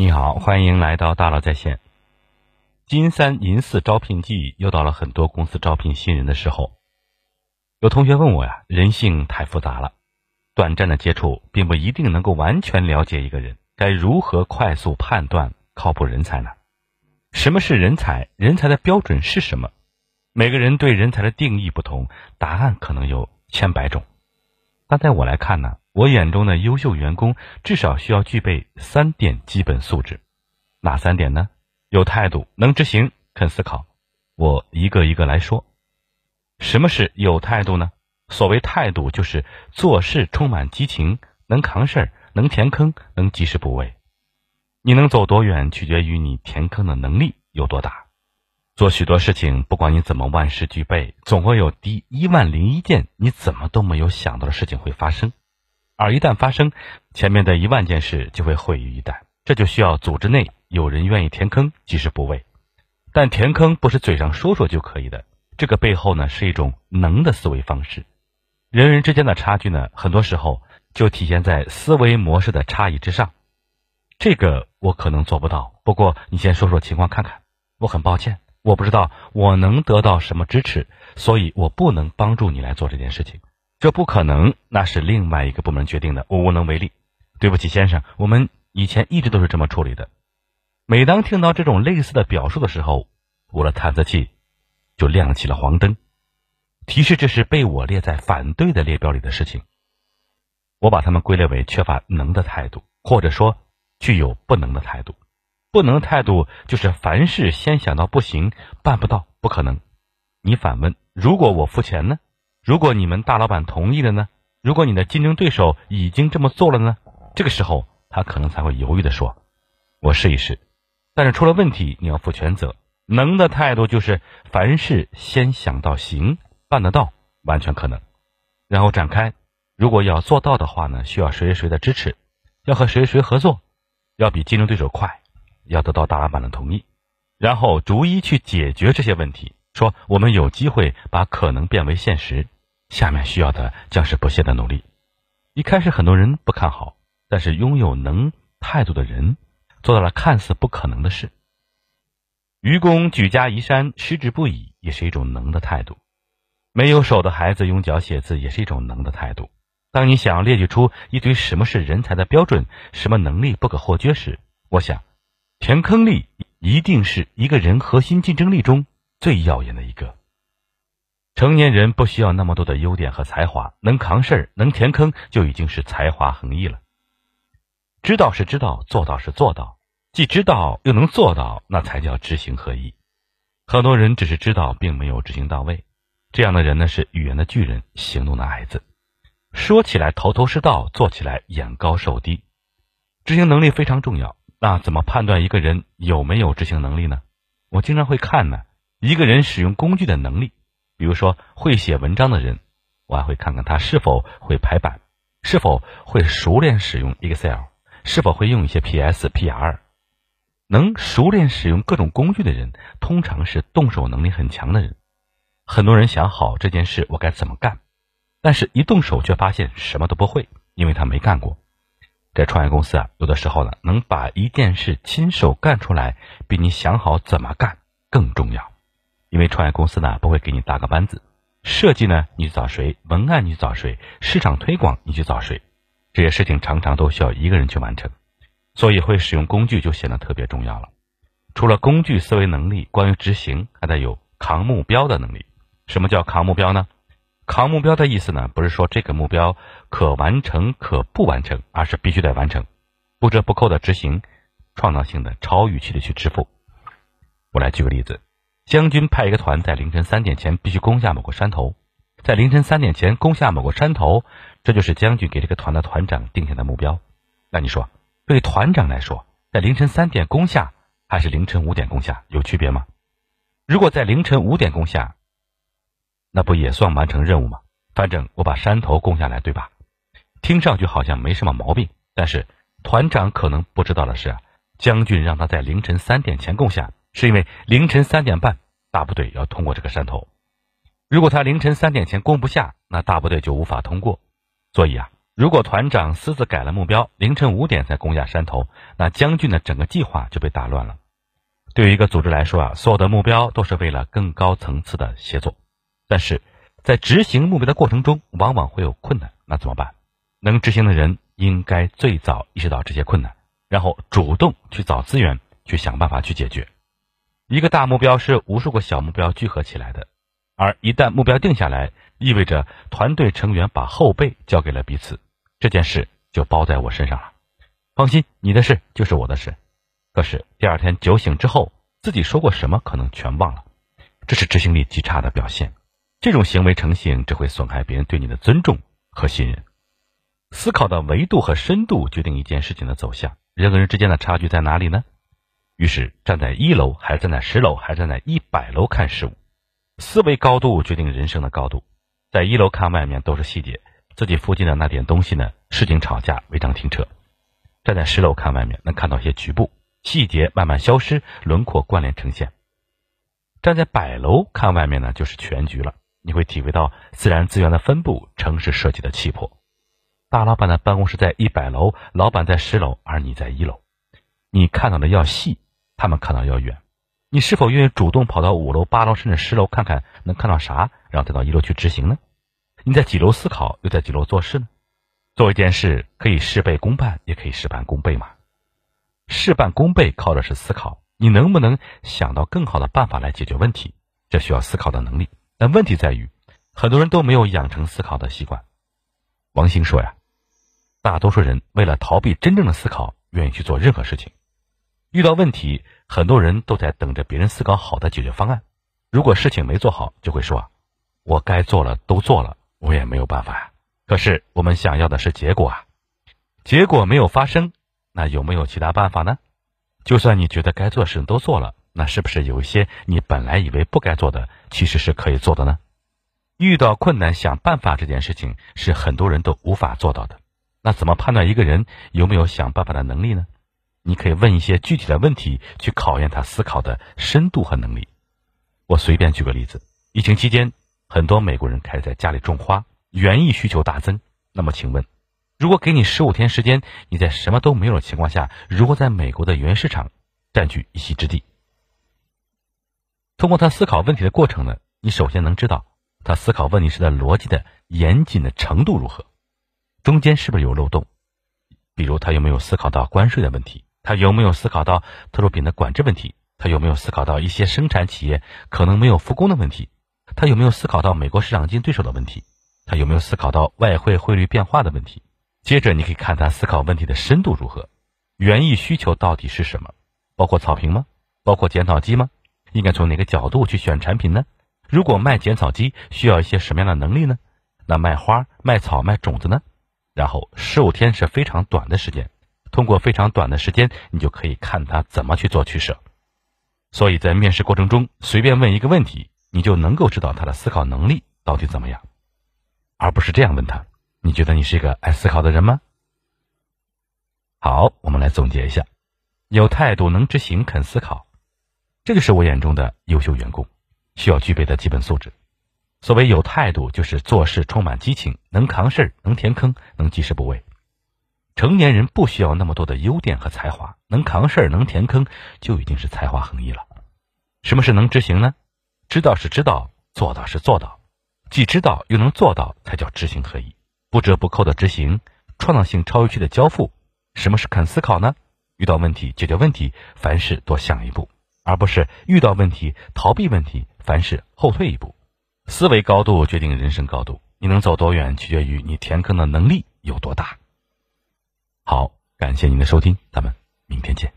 你好，欢迎来到大佬在线。金三银四招聘季又到了很多公司招聘新人的时候。有同学问我呀，人性太复杂了，短暂的接触并不一定能够完全了解一个人，该如何快速判断靠谱人才呢？什么是人才？人才的标准是什么？每个人对人才的定义不同，答案可能有千百种。但在我来看呢？我眼中的优秀员工至少需要具备三点基本素质，哪三点呢？有态度，能执行，肯思考。我一个一个来说。什么是有态度呢？所谓态度，就是做事充满激情，能扛事儿，能填坑，能及时补位。你能走多远，取决于你填坑的能力有多大。做许多事情，不管你怎么万事俱备，总会有第一万零一件你怎么都没有想到的事情会发生。而一旦发生，前面的一万件事就会毁于一旦。这就需要组织内有人愿意填坑，及时补位。但填坑不是嘴上说说就可以的，这个背后呢是一种能的思维方式。人与人之间的差距呢，很多时候就体现在思维模式的差异之上。这个我可能做不到，不过你先说说情况看看。我很抱歉，我不知道我能得到什么支持，所以我不能帮助你来做这件事情。这不可能，那是另外一个部门决定的，我无能为力。对不起，先生，我们以前一直都是这么处理的。每当听到这种类似的表述的时候，我的探测器就亮起了黄灯，提示这是被我列在反对的列表里的事情。我把他们归类为缺乏能的态度，或者说具有不能的态度。不能态度就是凡事先想到不行、办不到、不可能。你反问：如果我付钱呢？如果你们大老板同意了呢？如果你的竞争对手已经这么做了呢？这个时候他可能才会犹豫的说：“我试一试。”但是出了问题，你要负全责。能的态度就是凡事先想到行，办得到，完全可能，然后展开。如果要做到的话呢，需要谁谁谁的支持，要和谁谁合作，要比竞争对手快，要得到大老板的同意，然后逐一去解决这些问题。说我们有机会把可能变为现实，下面需要的将是不懈的努力。一开始很多人不看好，但是拥有能态度的人做到了看似不可能的事。愚公举家移山，矢志不已，也是一种能的态度。没有手的孩子用脚写字，也是一种能的态度。当你想要列举出一堆什么是人才的标准，什么能力不可或缺时，我想，填坑力一定是一个人核心竞争力中。最耀眼的一个成年人不需要那么多的优点和才华，能扛事儿、能填坑就已经是才华横溢了。知道是知道，做到是做到，既知道又能做到，那才叫知行合一。很多人只是知道，并没有执行到位，这样的人呢是语言的巨人，行动的矮子。说起来头头是道，做起来眼高手低。执行能力非常重要，那怎么判断一个人有没有执行能力呢？我经常会看呢。一个人使用工具的能力，比如说会写文章的人，我还会看看他是否会排版，是否会熟练使用 Excel，是否会用一些 PS、PR。能熟练使用各种工具的人，通常是动手能力很强的人。很多人想好这件事我该怎么干，但是一动手却发现什么都不会，因为他没干过。在创业公司啊，有的时候呢，能把一件事亲手干出来，比你想好怎么干更重要。因为创业公司呢不会给你搭个班子，设计呢你去找谁，文案你去找谁，市场推广你去找谁，这些事情常常都需要一个人去完成，所以会使用工具就显得特别重要了。除了工具思维能力，关于执行还得有扛目标的能力。什么叫扛目标呢？扛目标的意思呢不是说这个目标可完成可不完成，而是必须得完成，不折不扣的执行，创造性的超预期的去支付。我来举个例子。将军派一个团在凌晨三点前必须攻下某个山头，在凌晨三点前攻下某个山头，这就是将军给这个团的团长定下的目标。那你说，对团长来说，在凌晨三点攻下还是凌晨五点攻下有区别吗？如果在凌晨五点攻下，那不也算完成任务吗？反正我把山头攻下来，对吧？听上去好像没什么毛病，但是团长可能不知道的是，将军让他在凌晨三点前攻下。是因为凌晨三点半大部队要通过这个山头，如果他凌晨三点前攻不下，那大部队就无法通过。所以啊，如果团长私自改了目标，凌晨五点才攻下山头，那将军的整个计划就被打乱了。对于一个组织来说啊，所有的目标都是为了更高层次的协作，但是在执行目标的过程中，往往会有困难，那怎么办？能执行的人应该最早意识到这些困难，然后主动去找资源，去想办法去解决。一个大目标是无数个小目标聚合起来的，而一旦目标定下来，意味着团队成员把后背交给了彼此，这件事就包在我身上了。放心，你的事就是我的事。可是第二天酒醒之后，自己说过什么可能全忘了，这是执行力极差的表现。这种行为成性只会损害别人对你的尊重和信任。思考的维度和深度决定一件事情的走向。人和人之间的差距在哪里呢？于是站在一楼，还站在十楼，还站在一百楼看事物，思维高度决定人生的高度。在一楼看外面都是细节，自己附近的那点东西呢？市井吵架、违章停车。站在十楼看外面，能看到一些局部细节慢慢消失，轮廓关联呈现。站在百楼看外面呢，就是全局了。你会体会到自然资源的分布、城市设计的气魄。大老板的办公室在一百楼，老板在十楼，而你在一楼。你看到的要细，他们看到要远。你是否愿意主动跑到五楼、八楼甚至十楼看看能看到啥，然后再到一楼去执行呢？你在几楼思考，又在几楼做事呢？做一件事可以事倍功半，也可以事半功倍嘛。事半功倍靠的是思考，你能不能想到更好的办法来解决问题？这需要思考的能力。但问题在于，很多人都没有养成思考的习惯。王兴说呀。大多数人为了逃避真正的思考，愿意去做任何事情。遇到问题，很多人都在等着别人思考好的解决方案。如果事情没做好，就会说：“我该做了都做了，我也没有办法呀。”可是我们想要的是结果啊，结果没有发生，那有没有其他办法呢？就算你觉得该做的事情都做了，那是不是有一些你本来以为不该做的，其实是可以做的呢？遇到困难想办法这件事情，是很多人都无法做到的。那怎么判断一个人有没有想办法的能力呢？你可以问一些具体的问题，去考验他思考的深度和能力。我随便举个例子：疫情期间，很多美国人开始在家里种花，园艺需求大增。那么，请问，如果给你十五天时间，你在什么都没有的情况下，如何在美国的园艺市场占据一席之地？通过他思考问题的过程呢，你首先能知道他思考问题时的逻辑的严谨的程度如何。中间是不是有漏洞？比如他有没有思考到关税的问题？他有没有思考到特种品的管制问题？他有没有思考到一些生产企业可能没有复工的问题？他有没有思考到美国市场竞争对手的问题？他有没有思考到外汇汇率变化的问题？接着你可以看他思考问题的深度如何，园艺需求到底是什么？包括草坪吗？包括剪草机吗？应该从哪个角度去选产品呢？如果卖剪草机，需要一些什么样的能力呢？那卖花、卖草、卖种子呢？然后十五天是非常短的时间，通过非常短的时间，你就可以看他怎么去做取舍。所以在面试过程中，随便问一个问题，你就能够知道他的思考能力到底怎么样，而不是这样问他：“你觉得你是一个爱思考的人吗？”好，我们来总结一下：有态度、能执行、肯思考，这个是我眼中的优秀员工需要具备的基本素质。所谓有态度，就是做事充满激情，能扛事儿，能填坑，能及时补位。成年人不需要那么多的优点和才华，能扛事儿，能填坑，就已经是才华横溢了。什么是能执行呢？知道是知道，做到是做到，既知道又能做到，才叫知行合一。不折不扣的执行，创造性超预期的交付。什么是肯思考呢？遇到问题解决问题，凡事多想一步，而不是遇到问题逃避问题，凡事后退一步。思维高度决定人生高度，你能走多远，取决于你填坑的能力有多大。好，感谢您的收听，咱们明天见。